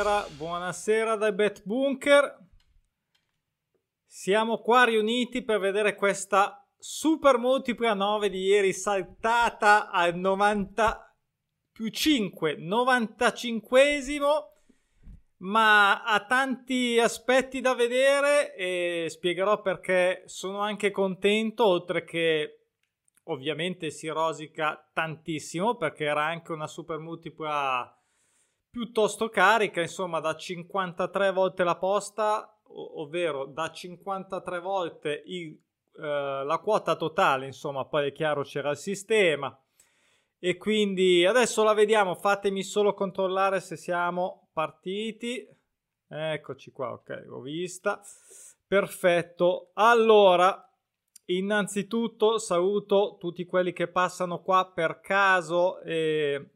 Buonasera, buonasera dai Bet Bunker. Siamo qua riuniti per vedere questa super multipla 9 di ieri saltata al 90 più 5, 95esimo, ma ha tanti aspetti da vedere e spiegherò perché sono anche contento, oltre che ovviamente si rosica tantissimo perché era anche una super multipla piuttosto carica, insomma da 53 volte la posta, ovvero da 53 volte il, eh, la quota totale, insomma poi è chiaro c'era il sistema. E quindi adesso la vediamo, fatemi solo controllare se siamo partiti, eccoci qua, ok, l'ho vista, perfetto, allora innanzitutto saluto tutti quelli che passano qua per caso e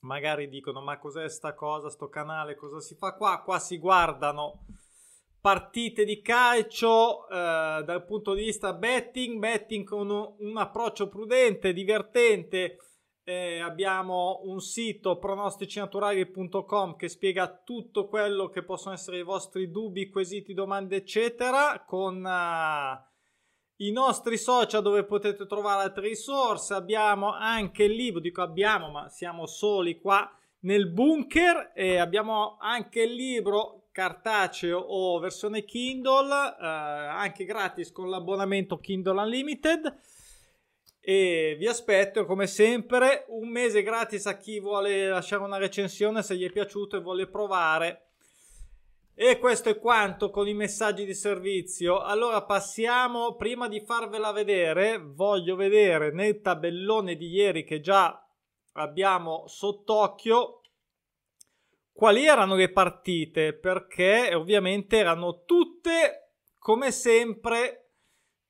magari dicono ma cos'è sta cosa, sto canale, cosa si fa qua? Qua si guardano partite di calcio eh, dal punto di vista betting, betting con un, approccio prudente, divertente. Eh, abbiamo un sito pronosticinaturali.com che spiega tutto quello che possono essere i vostri dubbi, quesiti, domande, eccetera, con uh, i nostri social dove potete trovare altre risorse. Abbiamo anche il libro, dico abbiamo, ma siamo soli qua nel bunker e abbiamo anche il libro cartaceo o versione Kindle, eh, anche gratis con l'abbonamento Kindle Unlimited. E vi aspetto come sempre un mese gratis a chi vuole lasciare una recensione se gli è piaciuto e vuole provare e questo è quanto con i messaggi di servizio. Allora passiamo, prima di farvela vedere, voglio vedere nel tabellone di ieri che già abbiamo sott'occhio quali erano le partite, perché ovviamente erano tutte come sempre,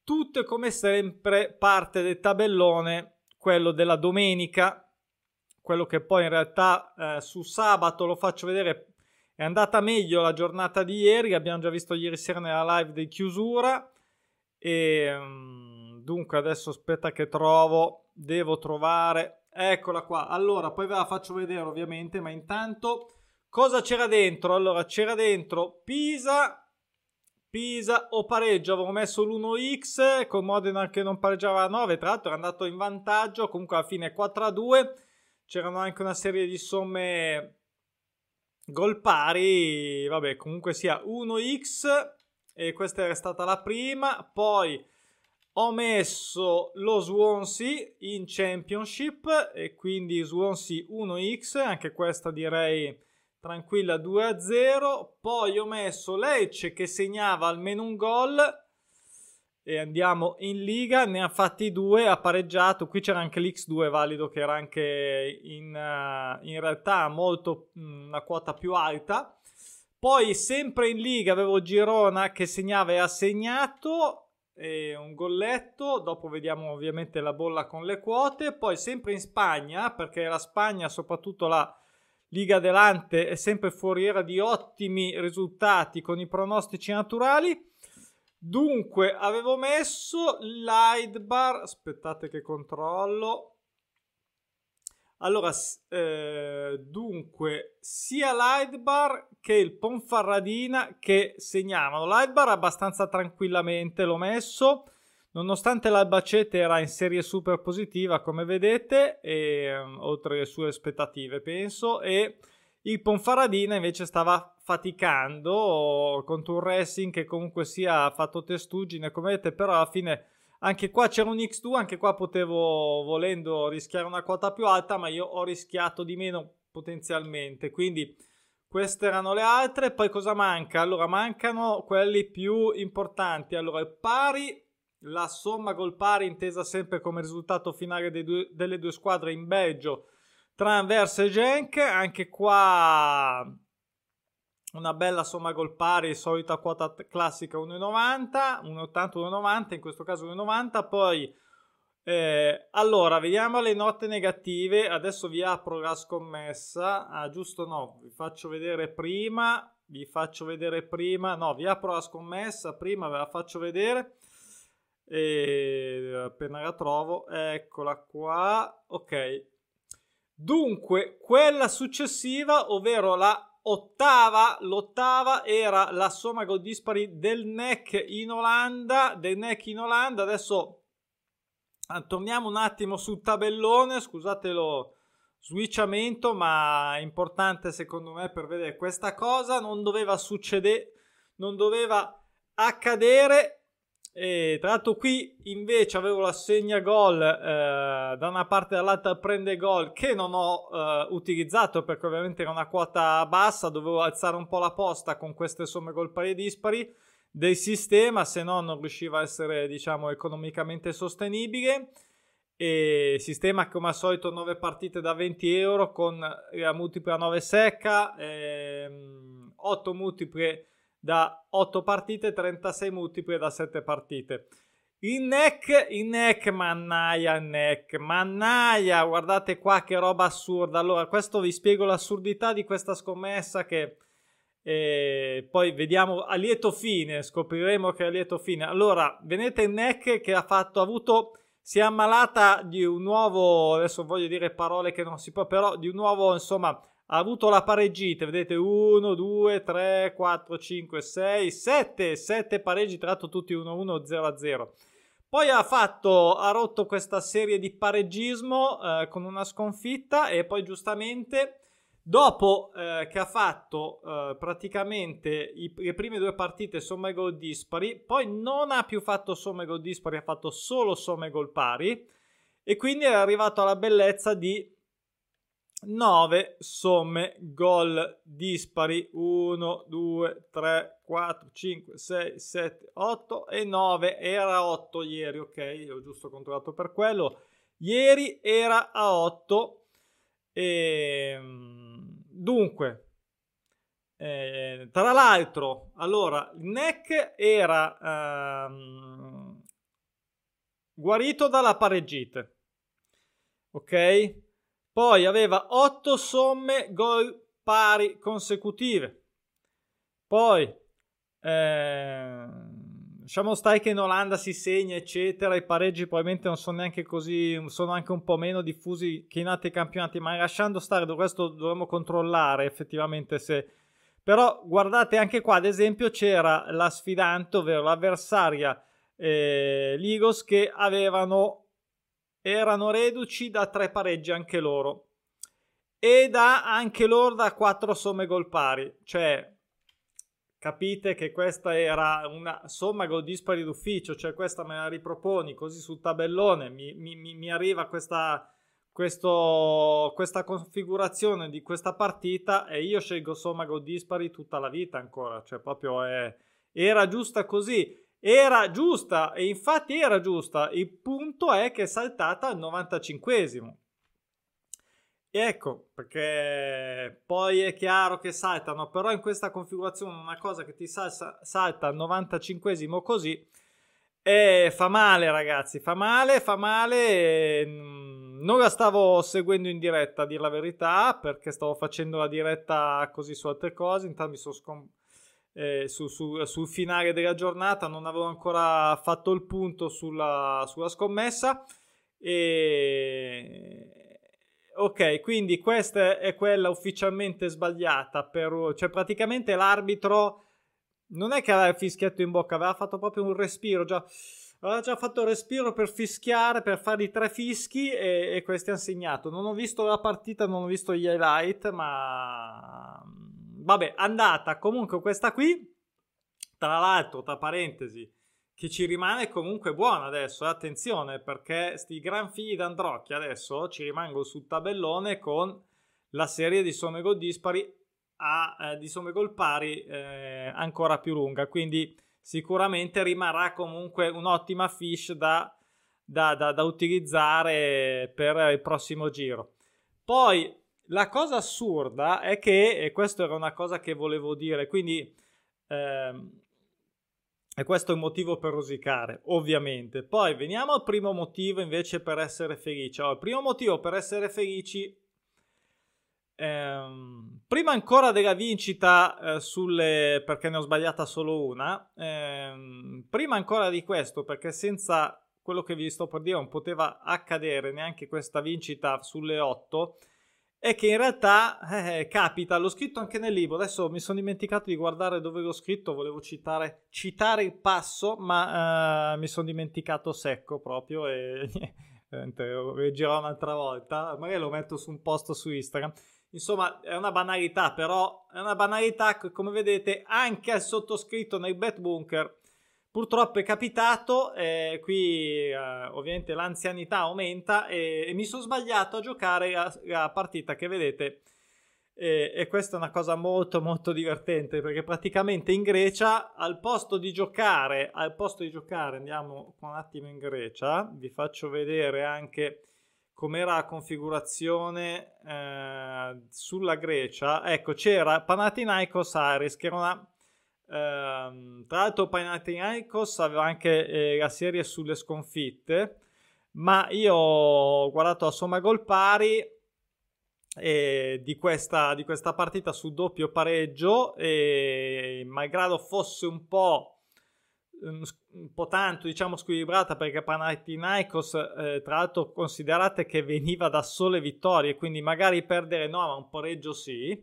tutte come sempre parte del tabellone, quello della domenica, quello che poi in realtà eh, su sabato lo faccio vedere è andata meglio la giornata di ieri, abbiamo già visto ieri sera nella live di chiusura. E um, dunque adesso aspetta che trovo, devo trovare. Eccola qua. Allora, poi ve la faccio vedere ovviamente, ma intanto cosa c'era dentro? Allora, c'era dentro Pisa, Pisa o pareggio. Avevo messo l'1x con Modena che non pareggiava a 9, tra l'altro era andato in vantaggio, comunque alla fine 4 a 2. C'erano anche una serie di somme Gol pari, vabbè, comunque sia 1x e questa era stata la prima. Poi ho messo lo Swansea in Championship e quindi Swansea 1x, anche questa direi tranquilla 2-0. Poi ho messo Lecce che segnava almeno un gol e andiamo in Liga, ne ha fatti due, ha pareggiato, qui c'era anche l'X2 valido che era anche in, uh, in realtà molto mm, una quota più alta. Poi sempre in Liga avevo Girona che segnava e ha segnato e un golletto, dopo vediamo ovviamente la bolla con le quote, poi sempre in Spagna, perché la Spagna, soprattutto la Liga Delante, è sempre foriera di ottimi risultati con i pronostici naturali. Dunque, avevo messo l'Aidbar. Aspettate che controllo. Allora, eh, dunque, sia l'Aidbar che il Ponfarradina che segnavano. L'Aidbar abbastanza tranquillamente l'ho messo, nonostante l'Albacete era in serie super positiva, come vedete, e, oltre le sue aspettative, penso, e il Ponfaradina invece stava faticando contro un Racing che comunque sia fatto testuggine, come vedete, però alla fine anche qua c'era un X2, anche qua potevo volendo rischiare una quota più alta, ma io ho rischiato di meno potenzialmente, quindi queste erano le altre. Poi cosa manca? Allora mancano quelli più importanti. Allora pari, la somma gol pari intesa sempre come risultato finale due, delle due squadre in Belgio tra Anversa e Genk, anche qua una bella somma gol pari, solita quota classica 1,90, 1,80, 1,90, in questo caso 1,90, poi eh, allora vediamo le note negative, adesso vi apro la scommessa, ah giusto no, vi faccio vedere prima, vi faccio vedere prima, no vi apro la scommessa, prima ve la faccio vedere, e appena la trovo, eccola qua, ok, Dunque, quella successiva, ovvero la ottava, l'ottava era la somma gol dispari del NEC in Olanda, del NEC in Olanda, adesso ah, torniamo un attimo sul tabellone, scusate lo switchamento, ma è importante secondo me per vedere questa cosa, non doveva succedere, non doveva accadere e tra l'altro qui invece avevo la segna gol eh, da una parte e dall'altra prende gol che non ho eh, utilizzato perché ovviamente era una quota bassa, dovevo alzare un po' la posta con queste somme gol pari e dispari del sistema, se no non riusciva a essere diciamo economicamente sostenibile. E sistema come al solito 9 partite da 20 euro con la multipla 9 secca, ehm, 8 multiple da 8 partite, 36 multiple da 7 partite. Il neck, il neck, mannaia, il neck, mannaia, guardate qua che roba assurda. Allora, questo vi spiego l'assurdità di questa scommessa che eh, poi vediamo a lieto fine, scopriremo che a lieto fine. Allora, vedete il neck che ha fatto, ha avuto, si è ammalata di un nuovo, adesso voglio dire parole che non si può, però di un nuovo, insomma, ha avuto la pareggita, vedete 1, 2, 3, 4, 5, 6, 7, 7 pareggi, tra l'altro tutti 1, 1, 0, 0. Poi ha fatto, ha rotto questa serie di pareggismo eh, con una sconfitta e poi giustamente dopo eh, che ha fatto eh, praticamente i, le prime due partite somme gol dispari, poi non ha più fatto somme gol dispari, ha fatto solo somme gol pari e quindi è arrivato alla bellezza di 9 somme gol dispari 1, 2, 3, 4, 5, 6, 7, 8 e 9 era 8 ieri ok? Ho giusto controllato per quello. Ieri era a 8 e ehm, dunque eh, tra l'altro allora il neck era ehm, guarito dalla pareggite ok poi aveva 8 somme gol pari consecutive. Poi, eh, lasciamo stare che in Olanda si segna, eccetera. I pareggi probabilmente non sono neanche così, sono anche un po' meno diffusi che in altri campionati. Ma lasciando stare, questo dovremmo controllare effettivamente se. Però guardate anche qua, ad esempio, c'era la sfidante, ovvero l'avversaria eh, Ligos, che avevano erano reduci da tre pareggi anche loro e da anche loro da quattro somme gol pari. Cioè capite che questa era una somma gol dispari d'ufficio cioè questa me la riproponi così sul tabellone mi, mi, mi arriva questa, questo, questa configurazione di questa partita e io scelgo somma gol dispari tutta la vita ancora cioè proprio è, era giusta così era giusta e infatti era giusta. Il punto è che è saltata al 95esimo. Ecco, perché poi è chiaro che saltano, però in questa configurazione una cosa che ti salsa, salta al 95esimo così e fa male ragazzi, fa male, fa male. Mm, non la stavo seguendo in diretta a dire la verità perché stavo facendo la diretta così su altre cose, intanto mi sono scomparso eh, su, su, sul finale della giornata non avevo ancora fatto il punto sulla, sulla scommessa e ok quindi questa è quella ufficialmente sbagliata per, cioè praticamente l'arbitro non è che aveva il fischietto in bocca aveva fatto proprio un respiro già aveva già fatto il respiro per fischiare per fare i tre fischi e, e questi hanno segnato non ho visto la partita non ho visto gli highlight ma vabbè, andata comunque questa qui. Tra l'altro, tra parentesi, che ci rimane comunque buona adesso. Attenzione, perché sti gran figli d'Androcchia adesso ci rimangono sul tabellone con la serie di somme gol dispari a, eh, di somme gol pari eh, ancora più lunga. Quindi sicuramente rimarrà comunque un'ottima fish da, da, da, da utilizzare per il prossimo giro. Poi la cosa assurda è che, e questa era una cosa che volevo dire, quindi ehm, e questo è il motivo per rosicare, ovviamente. Poi veniamo al primo motivo invece per essere felici. Allora, il primo motivo per essere felici, ehm, prima ancora della vincita eh, sulle, perché ne ho sbagliata solo una, ehm, prima ancora di questo, perché senza quello che vi sto per dire non poteva accadere neanche questa vincita sulle 8 è che in realtà eh, capita, l'ho scritto anche nel libro, adesso mi sono dimenticato di guardare dove l'ho scritto, volevo citare, citare il passo, ma eh, mi sono dimenticato secco proprio e lo leggerò un'altra volta, magari lo metto su un post su Instagram. Insomma, è una banalità, però è una banalità che, come vedete, anche al sottoscritto nel Bet Bunker Purtroppo è capitato, eh, qui eh, ovviamente l'anzianità aumenta e, e mi sono sbagliato a giocare la, la partita che vedete e, e, questa è una cosa molto molto divertente perché praticamente in Grecia al posto di giocare, al posto di giocare andiamo un attimo in Grecia, vi faccio vedere anche com'era la configurazione eh, sulla Grecia, ecco c'era Panathinaikos Aris che era una Ehm, tra l'altro Panathinaikos aveva anche eh, la serie sulle sconfitte, ma io ho guardato la somma gol pari eh, di, questa, di, questa, partita su doppio pareggio e malgrado fosse un po' un po' tanto diciamo squilibrata perché Panathinaikos eh, tra l'altro considerate che veniva da sole vittorie quindi magari perdere no ma un pareggio sì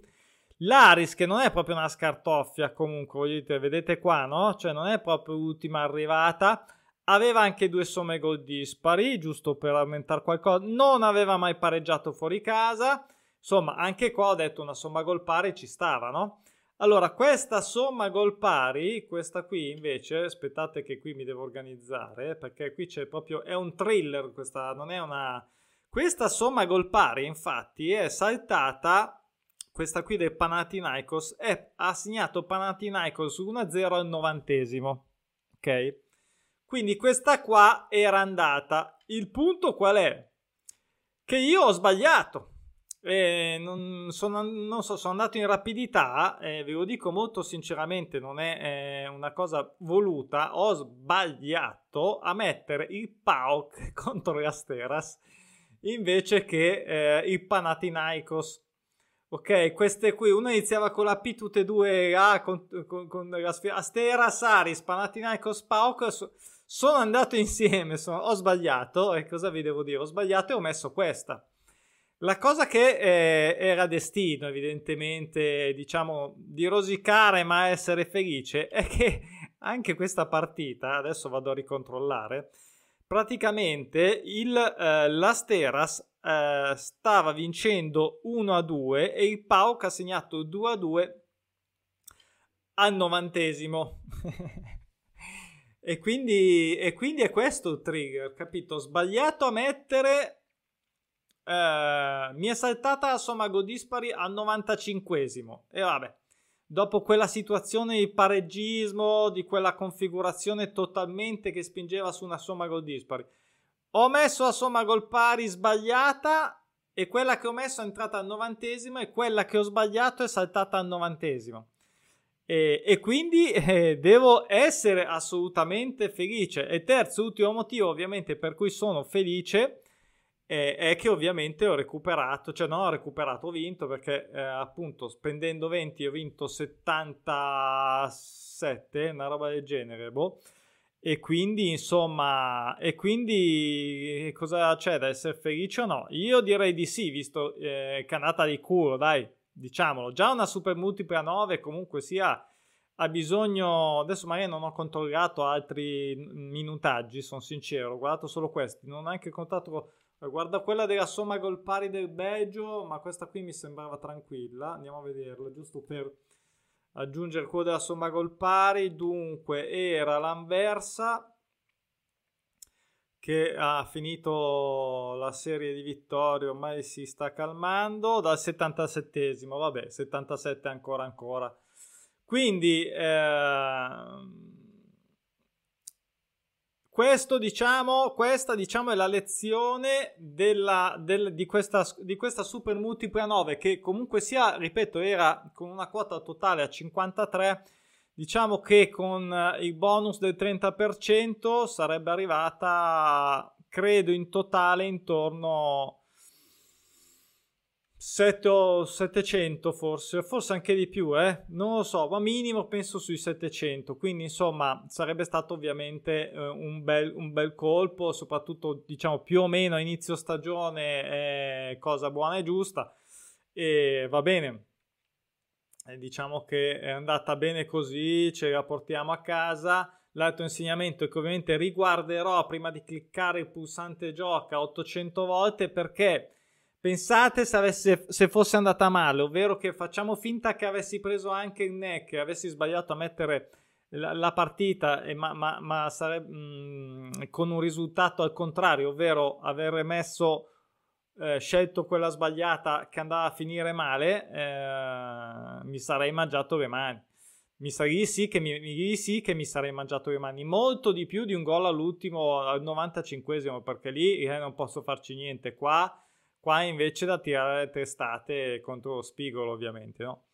L'Aris che non è proprio una scartoffia comunque, vedete, vedete qua, no? Cioè non è proprio l'ultima arrivata. Aveva anche due somme gol dispari, giusto per aumentare qualcosa. Non aveva mai pareggiato fuori casa. Insomma, anche qua ho detto una somma gol pari ci stava, no? Allora, questa somma gol pari, questa qui invece, aspettate che qui mi devo organizzare, perché qui c'è proprio, è un thriller questa, non è una... Questa somma gol pari, infatti, è saltata questa qui del Panathinaikos, è, ha segnato Panathinaikos 1-0 al novantesimo. Ok? Quindi questa qua era andata. Il punto qual è? Che io ho sbagliato. Non, sono, non, so, sono andato in rapidità, eh, ve lo dico molto sinceramente, non è eh, una cosa voluta. Ho sbagliato a mettere il PAOK contro l'Asteras invece che eh, il Panathinaikos. Ok, queste qui, una iniziava con la P tutte e due, A con, con, con la sfera, Astera, Saris, Panathinaikos, Pauk, so, sono andato insieme, sono, ho sbagliato, e cosa vi devo dire? Ho sbagliato e ho messo questa. La cosa che eh, era destino, evidentemente, diciamo, di rosicare ma essere felice, è che anche questa partita, adesso vado a ricontrollare, praticamente il, eh, l'Asteras eh, stava vincendo 1 a 2 e il Pauk ha segnato 2 a 2 al novantesimo. e, quindi, e quindi è questo il trigger, capito? Ho sbagliato a mettere. Eh, mi è saltata la somma go dispari al 95esimo. E vabbè, dopo quella situazione di pareggismo, di quella configurazione totalmente che spingeva su una somma gol dispari ho messo la somma gol pari sbagliata e quella che ho messo è entrata al novantesimo e quella che ho sbagliato è saltata al novantesimo. E, e quindi eh, devo essere assolutamente felice. E terzo, ultimo motivo ovviamente per cui sono felice eh, è che ovviamente ho recuperato, cioè non ho recuperato, ho vinto perché eh, appunto spendendo 20 ho vinto 77, una roba del genere, boh. E quindi, insomma, e quindi cosa c'è da essere felice o no? Io direi di sì, visto eh, canata di culo, dai, diciamolo. Già una super multipla 9 comunque sia ha bisogno, adesso magari non ho controllato altri minutaggi, sono sincero, ho guardato solo questi, non ho neanche contato, guarda quella della somma gol pari del Belgio, ma questa qui mi sembrava tranquilla, andiamo a vederla, giusto per aggiungere quello della somma gol pari, dunque era l'Anversa che ha finito la serie di vittorie, ormai si sta calmando dal 77esimo, vabbè, 77 ancora ancora. Quindi eh, questo, diciamo, questa diciamo, è la lezione della, del, di, questa, di, questa, super multipla 9 che comunque sia, ripeto, era con una quota totale a 53. Diciamo che con il bonus del 30% sarebbe arrivata, credo, in totale intorno 7 700 forse, forse anche di più, eh? non lo so, ma minimo penso sui 700, quindi insomma sarebbe stato ovviamente eh, un, bel, un, bel, colpo, soprattutto diciamo più o meno a inizio stagione, eh, cosa buona e giusta. e va bene. E diciamo che è andata bene così, ce la portiamo a casa. L'altro insegnamento è che ovviamente riguarderò prima di cliccare il pulsante gioca 800 volte perché pensate se, avesse, se fosse andata male, ovvero che facciamo finta che avessi preso anche il neck e avessi sbagliato a mettere la, la partita, eh, ma, ma, ma sarebbe, mh, mm, con un risultato al contrario, ovvero aver messo eh, scelto quella sbagliata che andava a finire male, eh, mi sarei mangiato le mani. Mi sarei sì che mi, mi, sì che mi sarei mangiato le mani molto di più di un gol all'ultimo al 95esimo perché lì eh, non posso farci niente qua qua invece da tirare testate contro lo spigolo ovviamente no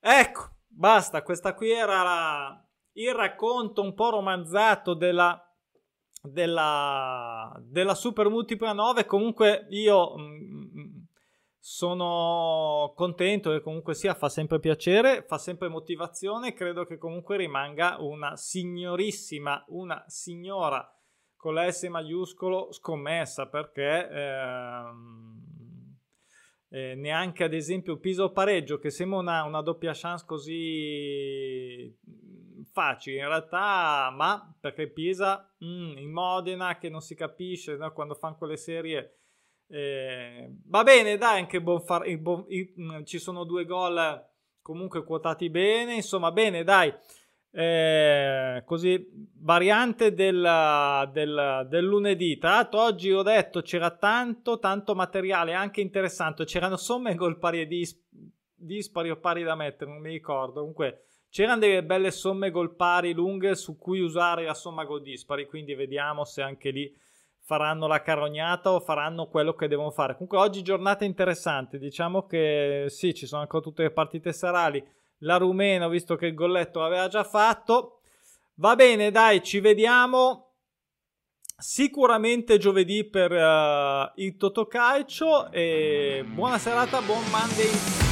ecco basta questa qui era la, il racconto un po' romanzato della della, della Super Multipla 9. Comunque io mh, mm, mm, sono contento che comunque sia, fa sempre piacere, fa sempre motivazione. Credo che comunque rimanga una signorissima, una signora con la S maiuscolo scommessa perché ehm, eh, neanche ad esempio Piso pareggio che sembra una, una doppia chance così facili in realtà, ma perché Pisa mm, in Modena che non si capisce no? quando fanno quelle serie. Eh, va bene, dai, anche Bonfar- il bon- il, mm, ci sono due gol comunque quotati bene, insomma, bene, dai. Eh, così variante del, del, del, lunedì. Tra l'altro oggi ho detto c'era tanto tanto materiale anche interessante. C'erano somme gol pari e dis, dispari o pari da mettere non mi ricordo. Comunque C'erano delle belle somme gol pari lunghe su cui usare la somma gol dispari, quindi vediamo se anche lì faranno la carognata o faranno quello che devono fare. Comunque oggi giornata interessante, diciamo che sì, ci sono ancora tutte le partite serali. La Rumena, visto che il golletto l'aveva già fatto. Va bene, dai, ci vediamo sicuramente giovedì per uh, il Totocalcio e buona serata, buon Monday